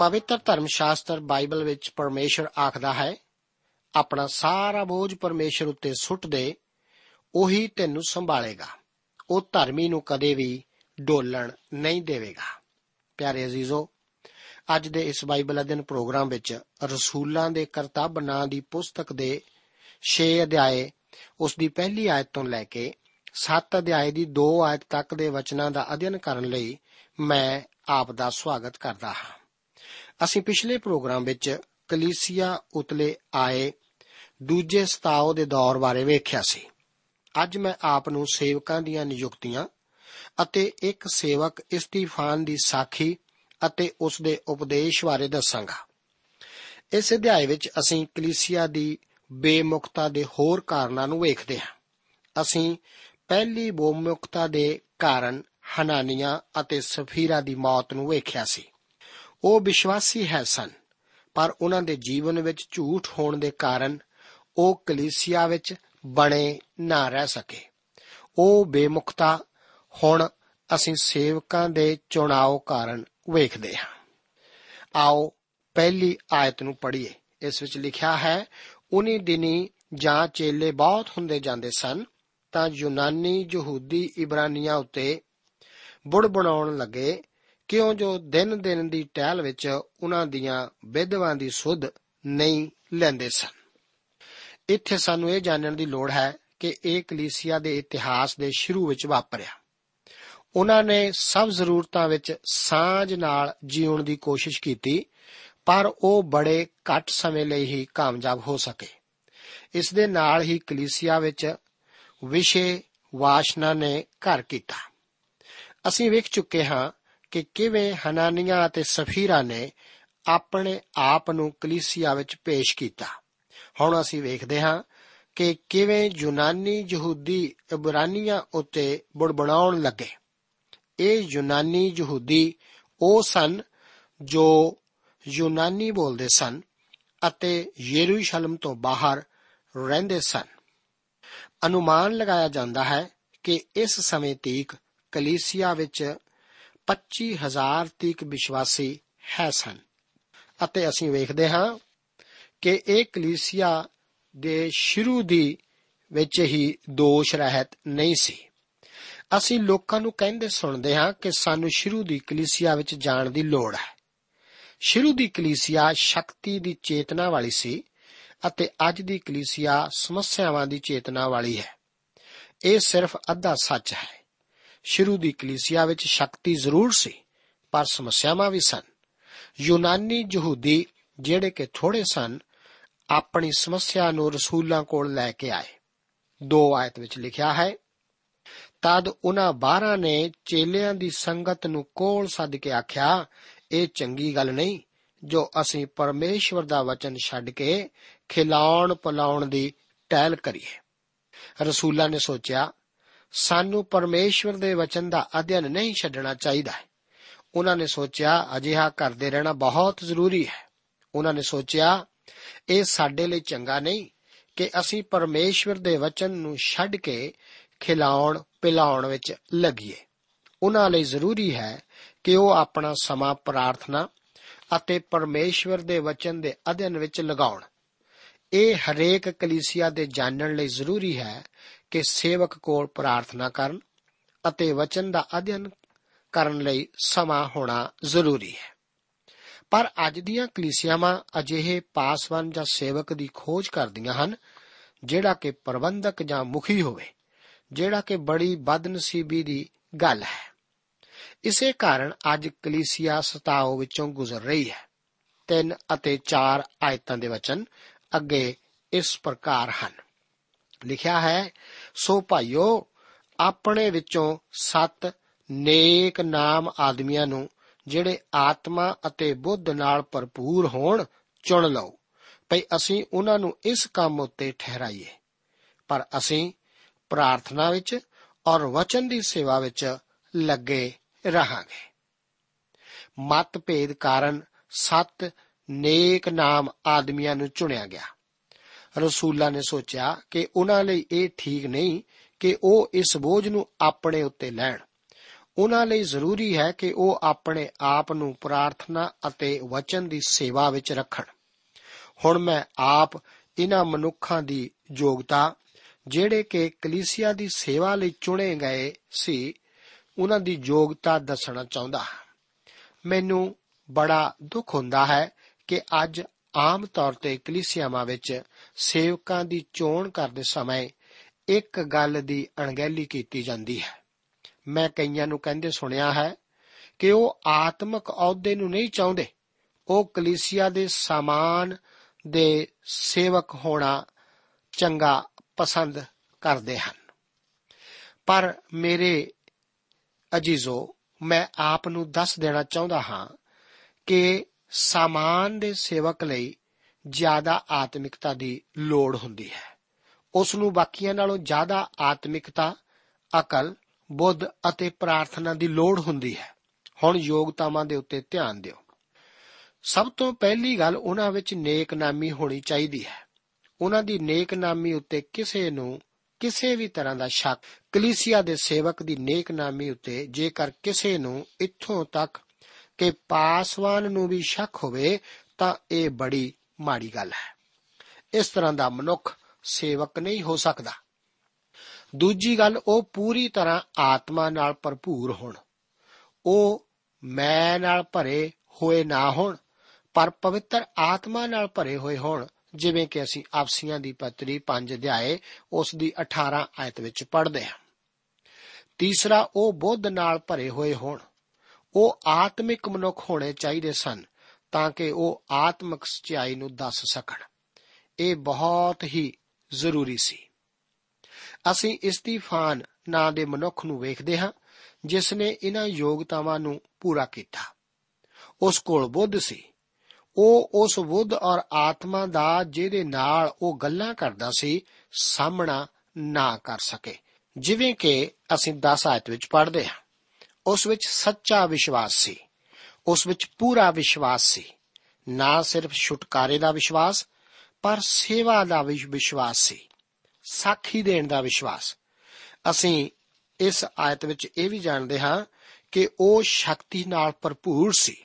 ਪਵਿੱਤਰ ਧਰਮ ਸ਼ਾਸਤਰ ਬਾਈਬਲ ਵਿੱਚ ਪਰਮੇਸ਼ਰ ਆਖਦਾ ਹੈ, ਆਪਣਾ ਸਾਰਾ ਬੋਝ ਪਰਮੇਸ਼ਰ ਉੱਤੇ ਸੁੱਟ ਦੇ ਉਹੀ ਤੈਨੂੰ ਸੰਭਾਲੇਗਾ। ਉਹ ਧਰਮੀ ਨੂੰ ਕਦੇ ਵੀ ਡੋਲਣ ਨਹੀਂ ਦੇਵੇਗਾ। ਪਿਆਰੇ ਅਜ਼ੀਜ਼ੋ, ਅੱਜ ਦੇ ਇਸ ਬਾਈਬਲ ਅਧਿਨ ਪ੍ਰੋਗਰਾਮ ਵਿੱਚ ਰਸੂਲਾਂ ਦੇ ਕਰਤੱਵ ਨਾਂ ਦੀ ਪੁਸਤਕ ਦੇ 6 ਅਧਿਆਏ, ਉਸ ਦੀ ਪਹਿਲੀ ਆਇਤ ਤੋਂ ਲੈ ਕੇ 7 ਅਧਿਆਏ ਦੀ 2 ਆਇਤ ਤੱਕ ਦੇ ਵਚਨਾਂ ਦਾ ਅਧਿਐਨ ਕਰਨ ਲਈ ਮੈਂ ਆਪ ਦਾ ਸਵਾਗਤ ਕਰਦਾ ਹਾਂ। ਅਸੀਂ ਪਿਛਲੇ ਪ੍ਰੋਗਰਾਮ ਵਿੱਚ ਕਲੀਸਿਆ ਉਤਲੇ ਆਏ ਦੂਜੇ ਸਤਾਓ ਦੇ ਦੌਰ ਬਾਰੇ ਵੇਖਿਆ ਸੀ। ਅੱਜ ਮੈਂ ਆਪ ਨੂੰ ਸੇਵਕਾਂ ਦੀਆਂ ਨਿਯੁਕਤੀਆਂ ਅਤੇ ਇੱਕ ਸੇਵਕ ਇਸਤੀਫਾਨ ਦੀ ਸਾਖੀ ਅਤੇ ਉਸ ਦੇ ਉਪਦੇਸ਼ ਬਾਰੇ ਦੱਸਾਂਗਾ। ਇਸ ਅਧਿਆਇ ਵਿੱਚ ਅਸੀਂ ਕਲੀਸਿਆ ਦੀ ਬੇਮੁਖਤਾ ਦੇ ਹੋਰ ਕਾਰਨਾਂ ਨੂੰ ਵੇਖਦੇ ਹਾਂ। ਅਸੀਂ ਪਹਿਲੀ ਬੇਮੁਖਤਾ ਦੇ ਕਾਰਨ ਹਨਾਨੀਆਂ ਅਤੇ ਸਫੀਰਾ ਦੀ ਮੌਤ ਨੂੰ ਵੇਖਿਆ ਸੀ। ਉਹ ਵਿਸ਼ਵਾਸੀ ਹੈ ਸਨ, ਪਰ ਉਹਨਾਂ ਦੇ ਜੀਵਨ ਵਿੱਚ ਝੂਠ ਹੋਣ ਦੇ ਕਾਰਨ ਉਹ ਕਲੀਸਿਆ ਵਿੱਚ ਬਣੇ ਨਾ ਰਹਿ ਸਕੇ। ਉਹ ਬੇਮੁਖਤਾ, ਹੁਣ ਅਸੀਂ ਸੇਵਕਾਂ ਦੇ ਚੁਣਾਵ ਕਾਰਨ ਵੇਖਦੇ ਹਾਂ। ਆਓ ਪਹਿਲੀ ਆਇਤ ਨੂੰ ਪੜ੍ਹੀਏ। ਇਸ ਵਿੱਚ ਲਿਖਿਆ ਹੈ, ਉਨੀ ਦਿਨੀ ਜਾਂ ਚੇਲੇ ਬਹੁਤ ਹੁੰਦੇ ਜਾਂਦੇ ਸਨ, ਤਾਂ ਯੂਨਾਨੀ, ਯਹੂਦੀ, ਇਬਰਾਨੀਆਂ ਉੱਤੇ ਬੁੜ ਬਣਾਉਣ ਲੱਗੇ ਕਿਉਂ ਜੋ ਦਿਨ ਦਿਨ ਦੀ ਟਹਿਲ ਵਿੱਚ ਉਹਨਾਂ ਦੀਆਂ ਵਿਧਵਾਂ ਦੀ ਸੁਧ ਨਹੀਂ ਲੈਂਦੇ ਸਨ? ਇੱਥੇ ਸਾਨੂੰ ਇਹ ਜਾਣਨ ਦੀ ਲੋੜ ਹੈ ਕਿ ਇਹ ਕਲੀਸਿਆ ਦੇ ਇਤਿਹਾਸ ਦੇ ਸ਼ੁਰੂ ਵਿੱਚ ਵਾਪਰਿਆ। ਉਹਨਾਂ ਨੇ ਸਭ ਜ਼ਰੂਰਤਾਂ ਵਿੱਚ ਸਾਂਝ ਨਾਲ ਜੀਉਣ ਦੀ ਕੋਸ਼ਿਸ਼ ਕੀਤੀ, ਪਰ ਉਹ ਬੜੇ ਘੱਟ ਸਮੇਂ ਲਈ ਹੀ ਕਾਮਯਾਬ ਹੋ ਸਕੇ। ਇਸ ਦੇ ਨਾਲ ਹੀ ਕਲੀਸਿਆ ਵਿੱਚ ਵਿਸ਼ੇ ਵਾਸ਼ਨਾ ਨੇ ਘਰ ਕੀਤਾ। ਅਸੀਂ ਵੇਖ ਚੁੱਕੇ ਹਾਂ ਕਿ ਕਿਵੇਂ ਹਨਾਨੀਆਂ ਅਤੇ ਸਫੀਰਾ ਨੇ ਆਪਣੇ ਆਪ ਨੂੰ ਕਲੀਸਿਆ ਵਿੱਚ ਪੇਸ਼ ਕੀਤਾ। ਹੁਣ ਅਸੀਂ ਵੇਖਦੇ ਹਾਂ ਕਿ ਕਿਵੇਂ ਯੂਨਾਨੀ ਯਹੂਦੀ ਇਬਰਾਨੀਆਂ ਉੱਤੇ ਬੁੜਬੜਾਉਣ ਲੱਗੇ। ਇਹ ਯੂਨਾਨੀ ਯਹੂਦੀ ਉਹ ਸਨ ਜੋ ਯੂਨਾਨੀ ਬੋਲਦੇ ਸਨ ਅਤੇ ਯਰੂਸ਼ਲਮ ਤੋਂ ਬਾਹਰ ਰਹਿੰਦੇ ਸਨ। ਅਨੁਮਾਨ ਲਗਾਇਆ ਜਾਂਦਾ ਹੈ ਕਿ ਇਸ ਸਮੇਂ ਤੀਕ ਕਲੀਸਿਆ ਵਿੱਚ 25000 ਤੀਕ ਵਿਸ਼ਵਾਸੀ ਹੈ ਸਨ। ਅਤੇ ਅਸੀਂ ਵੇਖਦੇ ਹਾਂ ਕਿ ਇਹ ਕਲੀਸਿਆ ਦੇ ਸ਼ੁਰੂ ਦੀ ਵਿੱਚ ਹੀ ਦੋਸ਼ ਰਹਿਤ ਨਹੀਂ ਸੀ। ਅਸੀਂ ਲੋਕਾਂ ਨੂੰ ਕਹਿੰਦੇ ਸੁਣਦੇ ਹਾਂ ਕਿ ਸਾਨੂੰ ਸ਼ੁਰੂ ਦੀ ਕਲੀਸਿਆ ਵਿੱਚ ਜਾਣ ਦੀ ਲੋੜ ਹੈ। ਸ਼ੁਰੂ ਦੀ ਕਲੀਸਿਆ ਸ਼ਕਤੀ ਦੀ ਚੇਤਨਾ ਵਾਲੀ ਸੀ ਅਤੇ ਅੱਜ ਦੀ ਕਲੀਸਿਆ ਸਮੱਸਿਆਵਾਂ ਦੀ ਚੇਤਨਾ ਵਾਲੀ ਹੈ। ਇਹ ਸਿਰਫ ਅੱਧਾ ਸੱਚ ਹੈ। ਸ਼ੁਰੂ ਦੀ ਕਲੀਸਿਆ ਵਿੱਚ ਸ਼ਕਤੀ ਜ਼ਰੂਰ ਸੀ, ਪਰ ਸਮੱਸਿਆਵਾਂ ਵੀ ਸਨ। ਯੂਨਾਨੀ ਯਹੂਦੀ ਜਿਹੜੇ ਕਿ ਥੋੜੇ ਸਨ, ਆਪਣੀ ਸਮੱਸਿਆ ਨੂੰ ਰਸੂਲਾਂ ਕੋਲ ਲੈ ਕੇ ਆਏ। ਦੋ ਆਇਤ ਵਿੱਚ ਲਿਖਿਆ ਹੈ, ਤਦ ਉਹਨਾਂ ਬਾਰਾਂ ਨੇ ਚੇਲਿਆਂ ਦੀ ਸੰਗਤ ਨੂੰ ਕੋਲ ਸੱਦ ਕੇ ਆਖਿਆ, ਇਹ ਚੰਗੀ ਗੱਲ ਨਹੀਂ, ਜੋ ਅਸੀਂ ਪਰਮੇਸ਼ਵਰ ਦਾ ਵਚਨ ਛੱਡ ਕੇ ਖਿਲਾਉਣ ਪਲਾਉਣ ਦੀ ਟਹਿਲ ਕਰੀਏ। ਰਸੂਲਾਂ ਨੇ ਸੋਚਿਆ ਸਾਨੂੰ ਪਰਮੇਸ਼ਵਰ ਦੇ ਵਚਨ ਦਾ ਅਧਿਐਨ ਨਹੀਂ ਛੱਡਣਾ ਚਾਹੀਦਾ ਹੈ। ਉਹਨਾਂ ਨੇ ਸੋਚਿਆ, ਅਜਿਹਾ ਕਰਦੇ ਰਹਿਣਾ ਬਹੁਤ ਜ਼ਰੂਰੀ ਹੈ। ਉਹਨਾਂ ਨੇ ਸੋਚਿਆ, ਇਹ ਸਾਡੇ ਲਈ ਚੰਗਾ ਨਹੀਂ ਕਿ ਅਸੀਂ ਪਰਮੇਸ਼ਵਰ ਦੇ ਵਚਨ ਨੂੰ ਛੱਡ ਕੇ ਖਿਲਾਉਣ, ਪਿਲਾਉਣ ਵਿੱਚ ਲੱਗੀਏ। ਉਹਨਾਂ ਲਈ ਜ਼ਰੂਰੀ ਹੈ ਕਿ ਉਹ ਆਪਣਾ ਸਮਾਂ ਪ੍ਰਾਰਥਨਾ ਅਤੇ ਪਰਮੇਸ਼ਵਰ ਦੇ ਵਚਨ ਦੇ ਅਧਿਐਨ ਵਿੱਚ ਲਗਾਉਣ। ਇਹ ਹਰੇਕ ਕਲੀਸਿਆ ਦੇ ਜਾਣਨ ਲਈ ਜ਼ਰੂਰੀ ਹੈ ਕਿ ਸੇਵਕ ਕੋਲ ਪ੍ਰਾਰਥਨਾ ਕਰਨ ਅਤੇ ਵਚਨ ਦਾ ਅਧਿਐਨ ਕਰਨ ਲਈ ਸਮਾਂ ਹੋਣਾ ਜ਼ਰੂਰੀ ਹੈ। ਪਰ ਅੱਜ ਦੀਆਂ ਕਲੀਸਿਆਵਾਂ ਅਜਿਹੇ ਪਾਸਵਾਨ ਜਾਂ ਸੇਵਕ ਦੀ ਖੋਜ ਕਰਦੀਆਂ ਹਨ, ਜਿਹੜਾ ਕਿ ਪ੍ਰਬੰਧਕ ਜਾਂ ਮੁਖੀ ਹੋਵੇ, ਜਿਹੜਾ ਕਿ ਬੜੀ ਬਦਨਸੀਬੀ ਦੀ ਗੱਲ ਹੈ। ਇਸੇ ਕਾਰਨ ਅੱਜ ਕਲੀਸਿਆ ਸਤਾਓ ਵਿੱਚੋਂ ਗੁਜ਼ਰ ਰਹੀ ਹੈ। 3 ਅਤੇ 4 ਆਇਤਾਂ ਦੇ ਵਚਨ ਅੱਗੇ ਇਸ ਪ੍ਰਕਾਰ ਹਨ। ਲਿਖਿਆ ਹੈ, ਸੋ ਭਾਈਓ, ਆਪਣੇ ਵਿੱਚੋਂ ਸੱਤ ਨੇਕ ਨਾਮ ਆਦਮੀਆਂ ਨੂੰ ਜਿਹੜੇ ਆਤਮਾ ਅਤੇ ਬੁੱਧ ਨਾਲ ਭਰਪੂਰ ਹੋਣ, ਚੁਣ ਲਓ। ਭਈ ਅਸੀਂ ਉਹਨਾਂ ਨੂੰ ਇਸ ਕੰਮ ਉੱਤੇ ਠਹਿਰਾਈਏ। ਪਰ ਅਸੀਂ ਪ੍ਰਾਰਥਨਾ ਵਿੱਚ ਔਰ ਵਚਨ ਦੀ ਸੇਵਾ ਵਿੱਚ ਲੱਗੇ ਰਹਾਂਗੇ। ਮਤਭੇਦ ਕਾਰਨ ਸੱਤ ਨੇਕ ਨਾਮ ਆਦਮੀਆਂ ਨੂੰ ਚੁਣਿਆ ਗਿਆ। ਰਸੂਲਾਂ ਨੇ ਸੋਚਿਆ ਕਿ ਉਹਨਾਂ ਲਈ ਇਹ ਠੀਕ ਨਹੀਂ ਕਿ ਉਹ ਇਸ ਬੋਝ ਨੂੰ ਆਪਣੇ ਉੱਤੇ ਲੈਣ। ਉਹਨਾਂ ਲਈ ਜ਼ਰੂਰੀ ਹੈ ਕਿ ਉਹ ਆਪਣੇ ਆਪ ਨੂੰ ਪ੍ਰਾਰਥਨਾ ਅਤੇ ਵਚਨ ਦੀ ਸੇਵਾ ਵਿੱਚ ਰੱਖਣ। ਹੁਣ ਮੈਂ ਆਪ ਇਹਨਾਂ ਮਨੁੱਖਾਂ ਦੀ ਯੋਗਤਾ, ਜਿਹੜੇ ਕਿ ਕਲੀਸਿਆ ਦੀ ਸੇਵਾ ਲਈ ਚੁਣੇ ਗਏ ਸੀ, ਉਹਨਾਂ ਦੀ ਯੋਗਤਾ ਦੱਸਣਾ ਚਾਹੁੰਦਾ ਹਾਂ। ਮੈਨੂੰ ਬੜਾ ਦੁੱਖ ਹੁੰਦਾ ਹੈ ਕਿ ਅੱਜ ਆਮ ਤੌਰ ਤੇ ਕਲੀਸਿਆਵਾਂ ਵਿੱਚ ਸੇਵਕਾਂ ਦੀ ਚੋਣ ਕਰਦੇ ਸਮੇਂ ਇੱਕ ਗੱਲ ਦੀ ਅਣਗਹਿਲੀ ਕੀਤੀ ਜਾਂਦੀ ਹੈ। ਮੈਂ ਕਈਆਂ ਨੂੰ ਕਹਿੰਦੇ ਸੁਣਿਆ ਹੈ ਕਿ ਉਹ ਆਤਮਿਕ ਅਹੁਦੇ ਨੂੰ ਨਹੀਂ ਚਾਹੁੰਦੇ। ਉਹ ਕਲੀਸਿਆ ਦੇ ਸਾਮਾਨ ਦੇ ਸੇਵਕ ਹੋਣਾ ਚੰਗਾ ਪਸੰਦ ਕਰਦੇ ਹਨ। ਪਰ ਮੇਰੇ ਅਜੀਜ਼ੋ, ਮੈਂ ਆਪ ਨੂੰ ਦੱਸ ਦੇਣਾ ਚਾਹੁੰਦਾ ਹਾਂ ਕਿ ਸਾਮਾਨ ਦੇ ਸੇਵਕ ਲਈ ਜ਼ਿਆਦਾ ਆਤਮਿਕਤਾ ਦੀ ਲੋੜ ਹੁੰਦੀ ਹੈ। ਉਸ ਨੂੰ ਬਾਕੀਆਂ ਨਾਲੋਂ ਜ਼ਿਆਦਾ ਆਤਮਿਕਤਾ, ਅਕਲ, ਬੁੱਧ ਅਤੇ ਪ੍ਰਾਰਥਨਾ ਦੀ ਲੋੜ ਹੁੰਦੀ ਹੈ। ਹੁਣ ਯੋਗਤਾਵਾਂ ਦੇ ਉੱਤੇ ਧਿਆਨ ਦਿਓ। ਸਭ ਤੋਂ ਪਹਿਲੀ ਗੱਲ ਉਹਨਾਂ ਵਿੱਚ ਨੇਕਨਾਮੀ ਹੋਣੀ ਚਾਹੀਦੀ ਹੈ। ਉਹਨਾਂ ਦੀ ਨੇਕਨਾਮੀ ਉੱਤੇ ਕਿਸੇ ਨੂੰ ਕਿਸੇ ਵੀ ਤਰ੍ਹਾਂ ਦਾ ਸ਼ੱਕ, ਕਲੀਸਿਆ ਦੇ ਸੇਵਕ ਦੀ ਨੇਕਨਾਮੀ ਉੱਤੇ ਜੇਕਰ ਕਿਸੇ ਨੂੰ ਇੱਥੋਂ ਤੱਕ ਕਿ ਪਾਸਵਾਨ ਨੂੰ ਵੀ ਸ਼ੱਕ ਹੋਵੇ ਤਾਂ ਇਹ ਬੜੀ ਮਾੜੀ ਗੱਲ ਹੈ। ਇਸ ਤਰ੍ਹਾਂ ਦਾ ਮਨੁੱਖ ਸੇਵਕ ਨਹੀਂ ਹੋ ਸਕਦਾ। ਦੂਜੀ ਗੱਲ, ਉਹ ਪੂਰੀ ਤਰ੍ਹਾਂ ਆਤਮਾ ਨਾਲ ਭਰਪੂਰ ਹੋਣ। ਉਹ ਮੈਂ ਨਾਲ ਭਰੇ ਹੋਏ ਨਾ ਹੋਣ, ਪਰ ਪਵਿੱਤਰ ਆਤਮਾ ਨਾਲ ਭਰੇ ਹੋਏ ਹੋਣ। ਜਿਵੇਂ ਕਿ ਅਸੀਂ ਆਪਸੀਆਂ ਦੀ ਪੱਤਰੀ 5 ਅਧਿਆਏ ਉਸ ਦੀ 18 ਆਇਤ ਵਿੱਚ ਪੜ੍ਹਦੇ ਹਾਂ। ਤੀਸਰਾ, ਉਹ ਬੁੱਧ ਨਾਲ ਭਰੇ ਹੋਏ ਹੋਣ। ਉਹ ਆਤਮਿਕ ਮਨੁੱਖ ਹੋਣੇ ਚਾਹੀਦੇ ਸਨ। ਤਾਂ ਕਿ ਉਹ ਆਤਮਿਕ ਸਚਾਈ ਨੂੰ ਦੱਸ ਸਕਣ। ਇਹ ਬਹੁਤ ਹੀ ਜ਼ਰੂਰੀ ਸੀ। ਅਸੀਂ ਇਸਤੀਫਾਨ ਨਾਂ ਦੇ ਮਨੁੱਖ ਨੂੰ ਵੇਖਦੇ ਹਾਂ, ਜਿਸ ਨੇ ਇਹਨਾਂ ਯੋਗਤਾਵਾਂ ਨੂੰ ਪੂਰਾ ਕੀਤਾ। ਉਸ ਕੋਲ ਬੁੱਧ ਸੀ। ਉਹ ਉਸ ਬੁੱਧ ਔਰ ਆਤਮਾ ਦਾ ਜਿਹਦੇ ਨਾਲ ਉਹ ਗੱਲਾਂ ਕਰਦਾ ਸੀ, ਸਾਹਮਣਾ ਨਾ ਕਰ ਸਕੇ। ਜਿਵੇਂ ਕਿ ਅਸੀਂ 10 ਆਇਤ ਵਿੱਚ ਪੜ੍ਹਦੇ ਹਾਂ। ਉਸ ਵਿੱਚ ਸੱਚਾ ਵਿਸ਼ਵਾਸ ਸੀ। ਉਸ ਵਿੱਚ ਪੂਰਾ ਵਿਸ਼ਵਾਸ ਸੀ। ਨਾ ਸਿਰਫ ਛੁਟਕਾਰੇ ਦਾ ਵਿਸ਼ਵਾਸ, ਪਰ ਸੇਵਾ ਦਾ ਵੀ ਵਿਸ਼ਵਾਸ ਸੀ। ਸਾਖੀ ਦੇਣ ਦਾ ਵਿਸ਼ਵਾਸ। ਅਸੀਂ ਇਸ ਆਇਤ ਵਿੱਚ ਇਹ ਵੀ ਜਾਣਦੇ ਹਾਂ ਕਿ ਉਹ ਸ਼ਕਤੀ ਨਾਲ ਭਰਪੂਰ ਸੀ।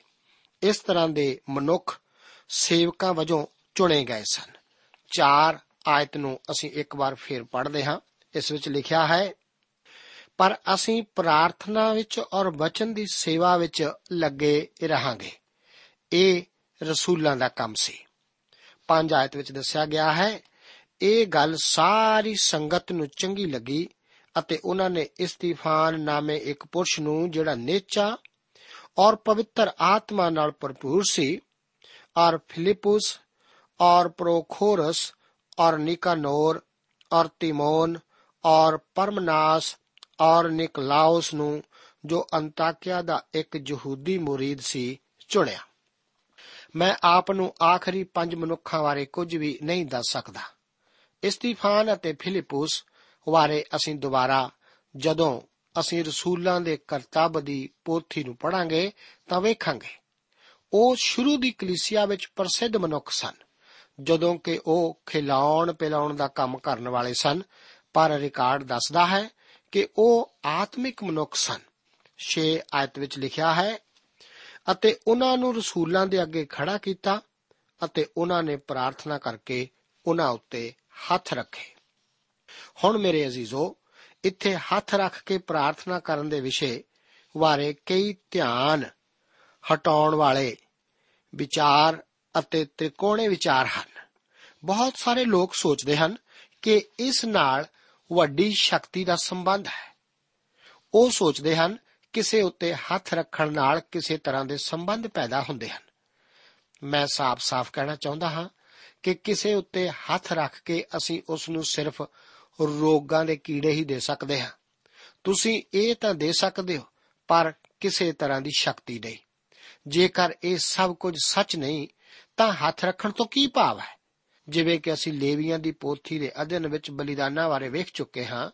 ਇਸ ਤਰ੍ਹਾਂ ਦੇ ਮਨੁੱਖ ਸੇਵਕਾਂ ਵਜੋਂ ਚੁਣੇ ਗਏ ਸਨ। 4 ਆਇਤ ਨੂੰ ਅਸੀਂ ਇੱਕ ਵਾਰ ਫੇਰ ਪੜ੍ਹਦੇ ਹਾਂ। ਇਸ ਵਿੱਚ ਲਿਖਿਆ ਹੈ ਪਰ ਅਸੀਂ ਪ੍ਰਾਰਥਨਾ ਵਿੱਚ ਔਰ ਵਚਨ ਦੀ ਸੇਵਾ ਵਿੱਚ ਲੱਗੇ ਰਹਾਂਗੇ। ਇਹ ਰਸੂਲਾਂ ਦਾ ਕੰਮ ਸੀ। ਪੰਜ ਆਇਤ ਵਿੱਚ ਦੱਸਿਆ ਗਿਆ ਹੈ, ਇਹ ਗੱਲ ਸਾਰੀ ਸੰਗਤ ਨੂੰ ਚੰਗੀ ਲੱਗੀ ਅਤੇ ਉਹਨਾਂ ਨੇ ਇਸਤੀਫਾਨ ਨਾਮੇ ਇੱਕ ਪੁਰਸ਼ ਨੂੰ ਜਿਹੜਾ ਨੇਚਾ ਔਰ ਪਵਿੱਤਰ ਆਤਮਾ ਨਾਲ ਭਰਪੂਰ ਸੀ ਔਰ ਫਿਲਿਪਸ ਔਰ ਪ੍ਰੋਖੋਰਸ ਔਰ ਨਿਕਾਨੋਰ ਔਰ ਤਿਮੋਨ ਔਰ ਪਰਮਨਾਸ ਔਰ ਨਿਕਲਾਉਸ ਨੂੰ, ਜੋ ਅੰਤਾਕਿਆ ਦਾ ਇੱਕ ਯਹੂਦੀ ਮੁਰੀਦ ਸੀ, ਚੁਣਿਆ। ਮੈਂ ਆਪ ਨੂੰ ਆਖਰੀ ਪੰਜ ਮਨੁੱਖਾਂ ਬਾਰੇ ਕੁਝ ਵੀ ਨਹੀਂ ਦੱਸ ਸਕਦਾ। ਇਸਤੀਫਾਨ ਅਤੇ ਫਿਲਿਪਸ ਬਾਰੇ ਅਸੀਂ ਦੁਬਾਰਾ, ਜਦੋਂ ਅਸੀਂ ਰਸੂਲਾਂ ਦੇ ਕਰਤੱਵ ਦੀ ਪੋਥੀ ਨੂੰ ਪੜਾਂਗੇ ਤਾਂ ਵੇਖਾਂਗੇ। ਉਹ ਸ਼ੁਰੂ ਦੀ ਕਲੀਸਿਆ ਵਿੱਚ ਪ੍ਰਸਿੱਧ ਮਨੁੱਖ ਸਨ, ਜਦੋਂ ਕਿ ਉਹ ਖਿਲਾਉਣ ਪਿਲਾਉਣ ਦਾ ਕੰਮ ਕਰਨ ਵਾਲੇ ਸਨ, ਪਰ ਰਿਕਾਰਡ ਦੱਸਦਾ ਹੈ ਕਿ ਉਹ ਆਤਮਿਕ ਮਨੁੱਖ ਸਨ। 6 ਆਇਤ ਵਿੱਚ ਲਿਖਿਆ ਹੈ, ਅਤੇ ਉਹਨਾਂ ਨੂੰ ਰਸੂਲਾਂ ਦੇ ਅੱਗੇ ਖੜਾ ਕੀਤਾ ਅਤੇ ਉਹਨਾਂ ਨੇ ਪ੍ਰਾਰਥਨਾ ਕਰਕੇ ਉਹਨਾਂ ਉੱਤੇ ਹੱਥ ਰੱਖੇ। ਹੁਣ ਮੇਰੇ ਅਜ਼ੀਜ਼ੋ, ਇੱਥੇ ਹੱਥ ਰੱਖ ਕੇ ਪ੍ਰਾਰਥਨਾ ਕਰਨ ਦੇ ਵਿਸ਼ੇ ਬਾਰੇ ਕਈ ਧਿਆਨ ਹਟਾਉਣ ਵਾਲੇ ਵਿਚਾਰ ਅਤੇ ਤ੍ਰਿਕੋਣੇ ਵਿਚਾਰ ਹਨ। ਬਹੁਤ ਸਾਰੇ ਲੋਕ ਸੋਚਦੇ ਹਨ ਕਿ ਇਸ ਨਾਲ ਵੱਡੀ ਸ਼ਕਤੀ ਦਾ ਸੰਬੰਧ ਹੈ। ਉਹ ਸੋਚਦੇ ਹਨ, ਕਿਸੇ ਉੱਤੇ ਹੱਥ ਰੱਖਣ ਨਾਲ ਕਿਸੇ ਤਰ੍ਹਾਂ ਦੇ ਸੰਬੰਧ ਪੈਦਾ ਹੁੰਦੇ ਹਨ। ਮੈਂ ਸਾਫ਼-ਸਾਫ਼ ਕਹਿਣਾ ਚਾਹੁੰਦਾ ਹਾਂ ਕਿ ਕਿਸੇ ਉੱਤੇ ਹੱਥ ਰੱਖ ਕੇ ਅਸੀਂ ਉਸ ਨੂੰ ਸਿਰਫ ਰੋਗਾਂ ਦੇ ਕੀੜੇ ਹੀ ਦੇ ਸਕਦੇ ਹਾਂ। ਤੁਸੀਂ ਇਹ ਤਾਂ ਦੇ ਸਕਦੇ ਹੋ, ਪਰ ਕਿਸੇ ਤਰ੍ਹਾਂ ਦੀ ਸ਼ਕਤੀ ਨਹੀਂ। ਜੇਕਰ ਇਹ ਸਭ ਕੁਝ ਸੱਚ ਨਹੀਂ, ਤਾਂ ਹੱਥ ਰੱਖਣ ਤੋਂ ਕੀ ਭਾਵ ਹੈ? ਜਿਵੇਂ ਕਿ ਅਸੀਂ ਲੇਵੀਆਂ ਦੀ ਪੋਥੀ ਦੇ ਅਧਿਨ ਵਿੱਚ ਬਲੀਦਾਨਾਂ ਬਾਰੇ ਵੇਖ ਚੁੱਕੇ ਹਾਂ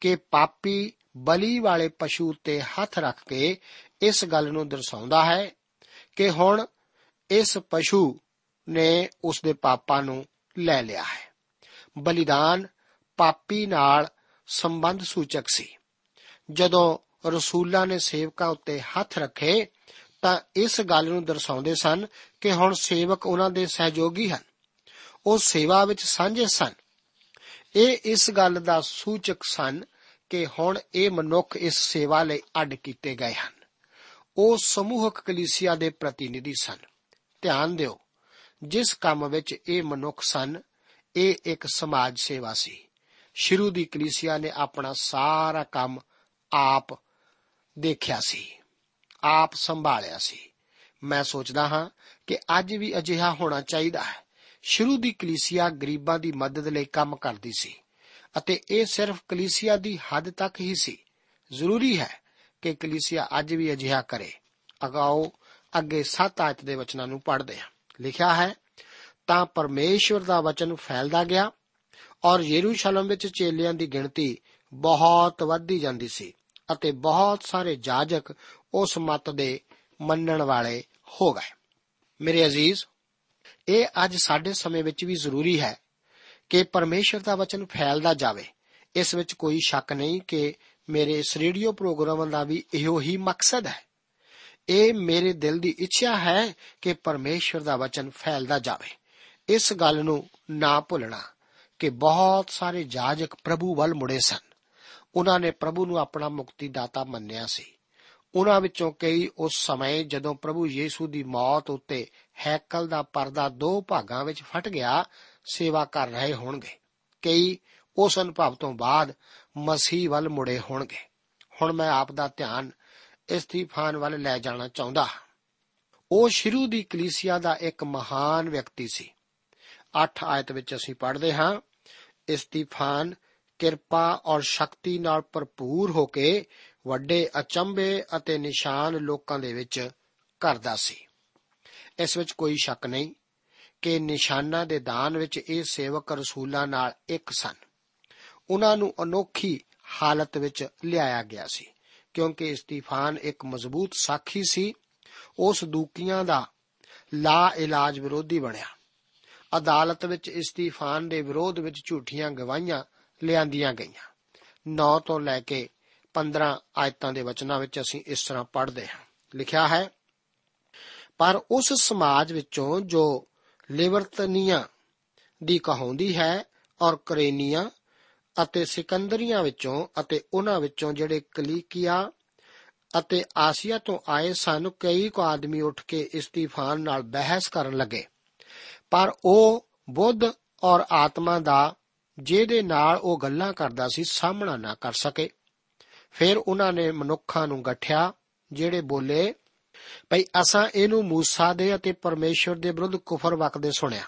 ਕਿ ਪਾਪੀ ਬਲੀ ਵਾਲੇ ਪਸ਼ੂ ਤੇ ਹੱਥ ਰੱਖ ਕੇ ਇਸ ਗੱਲ ਨੂੰ ਦਰਸਾਉਂਦਾ ਹੈ ਕਿ ਹੁਣ ਇਸ ਪਸ਼ੂ ਨੇ ਉਸ ਦੇ ਪਾਪਾਂ ਨੂੰ ਲੈ ਲਿਆ ਹੈ। ਬਲੀਦਾਨ ਪਾਪੀ ਨਾਲ ਸੰਬੰਧ ਸੂਚਕ ਸੀ। ਜਦੋਂ ਰਸੂਲਾਂ ਨੇ ਸੇਵਕਾਂ ਉੱਤੇ ਹੱਥ ਰੱਖੇ ਤਾਂ ਇਸ ਗੱਲ ਨੂੰ ਦਰਸਾਉਂਦੇ ਸਨ ਕਿ ਹੁਣ ਸੇਵਕ ਉਹਨਾਂ ਦੇ ਸਹਿਯੋਗੀ ਹਨ। ਉਹ ਸੇਵਾ ਵਿੱਚ ਸਾਂਝੇ ਸਨ। ਇਹ ਇਸ ਗੱਲ ਦਾ ਸੂਚਕ ਸਨ ਕਿ ਹੁਣ ਇਹ ਮਨੁੱਖ ਇਸ ਸੇਵਾ ਲਈ ਅੱਡ ਕੀਤੇ ਗਏ ਹਨ। ਉਹ ਸਮੂਹਕ ਕਲੀਸਿਆ ਦੇ ਪ੍ਰਤੀਨਿਧੀ ਸਨ। ਧਿਆਨ ਦਿਓ, ਜਿਸ ਕੰਮ ਵਿੱਚ ਇਹ ਮਨੁੱਖ ਸਨ, ਇਹ ਇੱਕ ਸਮਾਜ ਸੇਵਾ ਸੀ। ਸ਼ੁਰੂ ਦੀ ਕਲੀਸਿਆ ਨੇ ਆਪਣਾ ਸਾਰਾ ਕੰਮ ਆਪ ਦੇਖਿਆ ਸੀ, ਆਪ ਸੰਭਾਲਿਆ ਸੀ। ਮੈਂ ਸੋਚਦਾ ਹਾਂ ਕਿ ਅੱਜ ਵੀ ਅਜਿਹਾ ਹੋਣਾ ਚਾਹੀਦਾ ਹੈ। ਸ਼ੁਰੂ ਦੀ ਕਲੀਸਿਆ ਗਰੀਬਾਂ ਦੀ ਮਦਦ ਲਈ ਕੰਮ ਕਰਦੀ ਸੀ ਅਤੇ ਇਹ ਸਿਰਫ ਕਲੀਸਿਆ ਦੀ ਹੱਦ ਤੱਕ ਹੀ ਸੀ। ਜ਼ਰੂਰੀ ਹੈ ਕਿ ਕਲੀਸਿਆ ਅੱਜ ਵੀ ਅਜਿਹਾ ਕਰੇ। ਅਗਾਓ ਅੱਗੇ 7 ਆਇਤ ਦੇ ਵਚਨਾਂ ਨੂੰ ਪੜ੍ਹਦੇ ਹਾਂ। ਲਿਖਿਆ ਹੈ, ਤਾਂ ਪਰਮੇਸ਼ਵਰ ਦਾ ਵਚਨ ਫੈਲਦਾ ਗਿਆ ਔਰ ਯਰੂਸ਼ਲਮ ਵਿੱਚ ਚੇਲਿਆਂ ਦੀ ਗਿਣਤੀ ਬਹੁਤ ਵੱਧਦੀ ਜਾਂਦੀ ਸੀ ਅਤੇ ਬਹੁਤ ਸਾਰੇ ਜਾਜਕ ਉਸ ਮਤ ਦੇ ਮੰਨਣ ਵਾਲੇ ਹੋ ਗਏ। ਮੇਰੇ ਅਜ਼ੀਜ਼ ਇਹ ਅੱਜ ਸਾਡੇ ਸਮੇਂ ਵਿੱਚ ਵੀ ਜ਼ਰੂਰੀ ਹੈ ਕਿ ਪਰਮੇਸ਼ਰ ਦਾ ਵਚਨ ਫੈਲਦਾ ਜਾਵੇ। ਇਸ ਵਿੱਚ ਕੋਈ ਸ਼ੱਕ ਨਹੀਂ ਕਿ ਮੇਰੇ ਇਸ ਰੇਡੀਓ ਪ੍ਰੋਗਰਾਮਾਂ ਦਾ ਵੀ ਇਹੋ ਹੀ ਮਕਸਦ ਹੈ। ਇਹ ਮੇਰੇ ਦਿਲ ਦੀ ਇੱਛਾ ਹੈ ਕਿ ਪਰਮੇਸ਼ਰ ਦਾ ਵਚਨ ਫੈਲਦਾ ਜਾਵੇ। ਇਸ ਗੱਲ ਨੂੰ ਨਾ ਭੁੱਲਣਾ ਕਿ ਬਹੁਤ ਸਾਰੇ ਜਾਜਕ ਪ੍ਰਭੂ ਵੱਲ ਮੁੜੇ ਸਨ। ਉਹਨਾਂ ਨੇ ਪ੍ਰਭੂ ਨੂੰ ਆਪਣਾ ਮੁਕਤੀ ਦਾਤਾ ਮੰਨਿਆ ਸੀ। ਉਹਨਾਂ ਵਿੱਚੋਂ ਕਈ ਉਸ ਸਮੇਂ ਜਦੋਂ ਪ੍ਰਭੂ ਯੀਸ਼ੂ ਦੀ ਮੌਤ ਉੱਤੇ ਹੈਕਲ ਦਾ ਪਰਦਾ ਦੋ ਭਾਗਾਂ ਵਿੱਚ ਫਟ ਗਿਆ, ਸੇਵਾ ਕਰ ਰਹੇ ਹੋਣਗੇ। ਕਈ ਉਸ ਅਨੁਭਵ ਤੋਂ ਬਾਅਦ ਮਸੀਹ ਵੱਲ ਮੁੜੇ ਹੋਣਗੇ। ਹੁਣ ਮੈਂ ਆਪ ਦਾ ਧਿਆਨ ਇਸਤੀਫਾਨ ਵੱਲ ਲੈ ਜਾਣਾ ਚਾਹੁੰਦਾ ਹਾਂ। ਉਹ ਸ਼ੁਰੂ ਦੀ ਕਲੀਸਿਆ ਦਾ ਇੱਕ ਮਹਾਨ ਵਿਅਕਤੀ ਸੀ। 8 ਆਇਤ ਵਿੱਚ ਅਸੀਂ ਪੜ੍ਹਦੇ ਹਾਂ, ਇਸਤੀਫਾਨ ਕਿਰਪਾ ਔਰ ਸ਼ਕਤੀ ਨਾਲ ਭਰਪੂਰ ਹੋ ਕੇ ਵੱਡੇ ਅਚੰਭੇ ਅਤੇ ਨਿਸ਼ਾਨ ਲੋਕਾਂ ਦੇ ਵਿੱਚ ਕਰਦਾ ਸੀ। ਇਸ ਵਿੱਚ ਕੋਈ ਸ਼ੱਕ ਨਹੀਂ ਕਿ ਨਿਸ਼ਾਨਾਂ ਦੇ ਦਾਨ ਵਿੱਚ ਇਹ ਸੇਵਕ ਰਸੂਲਾਂ ਨਾਲ ਇੱਕ ਸਨ। ਉਹਨਾਂ ਨੂੰ ਅਨੋਖੀ ਹਾਲਤ ਵਿੱਚ ਲਿਆਇਆ ਗਿਆ ਸੀ, ਕਿਉਂਕਿ ਇਸਤੀਫਾਨ ਇੱਕ ਮਜ਼ਬੂਤ ਸਾਖੀ ਸੀ। ਉਸ ਦੂਕੀਆਂ ਦਾ ਲਾ ਇਲਾਜ ਵਿਰੋਧੀ ਬਣਿਆ। ਅਦਾਲਤ ਵਿੱਚ ਇਸਤੀਫਾਨ ਦੇ ਵਿਰੋਧ ਵਿੱਚ ਝੂਠੀਆਂ ਗਵਾਹੀਆਂ ਲਿਆਂਦੀਆਂ ਗਈਆਂ। 9 ਤੋਂ ਲੈ ਕੇ 15 ਆਇਤਾਂ ਦੇ ਵਚਨਾਂ ਵਿੱਚ ਅਸੀਂ ਇਸ ਤਰ੍ਹਾਂ ਪੜ੍ਹਦੇ ਹਾਂ। ਲਿਖਿਆ ਹੈ ਪਰ ਉਸ ਸਮਾਜ ਵਿੱਚੋਂ ਜੋ ਲਿਵਰਤਨੀਆਂ ਦੀ ਕਹਾਉਂਦੀ ਹੈ ਔਰ ਕਰੇਨੀਆਂ ਅਤੇ ਸਿਕੰਦਰੀਆਂ ਵਿੱਚੋਂ ਅਤੇ ਉਹਨਾਂ ਵਿੱਚੋਂ ਜਿਹੜੇ ਕਲੀਕੀਆ ਅਤੇ ਆਸੀਆ ਤੋਂ ਆਏ ਸਨ, ਕਈ ਕੋ ਆਦਮੀ ਉੱਠ ਕੇ ਇਸਤੀਫਾਨ ਨਾਲ ਬਹਿਸ ਕਰਨ ਲੱਗੇ। ਪਰ ਉਹ ਬੁੱਧ ਔਰ ਆਤਮਾ ਦਾ, ਜਿਹਦੇ ਨਾਲ ਉਹ ਗੱਲਾਂ ਕਰਦਾ ਸੀ, ਸਾਹਮਣਾ ਨਾ ਕਰ ਸਕੇ। ਫਿਰ ਉਹਨਾਂ ਨੇ ਮਨੁੱਖਾਂ ਨੂੰ ਗੱਠਿਆ, ਜਿਹੜੇ ਬੋਲੇ ਭਈ ਅਸਾਂ ਇਹਨੂੰ ਮੂਸਾ ਦੇ ਅਤੇ ਪਰਮੇਸ਼ਵਰ ਦੇ ਵਿਰੁੱਧ ਕੁਫਰ ਵਕਦੇ ਸੁਣਿਆ।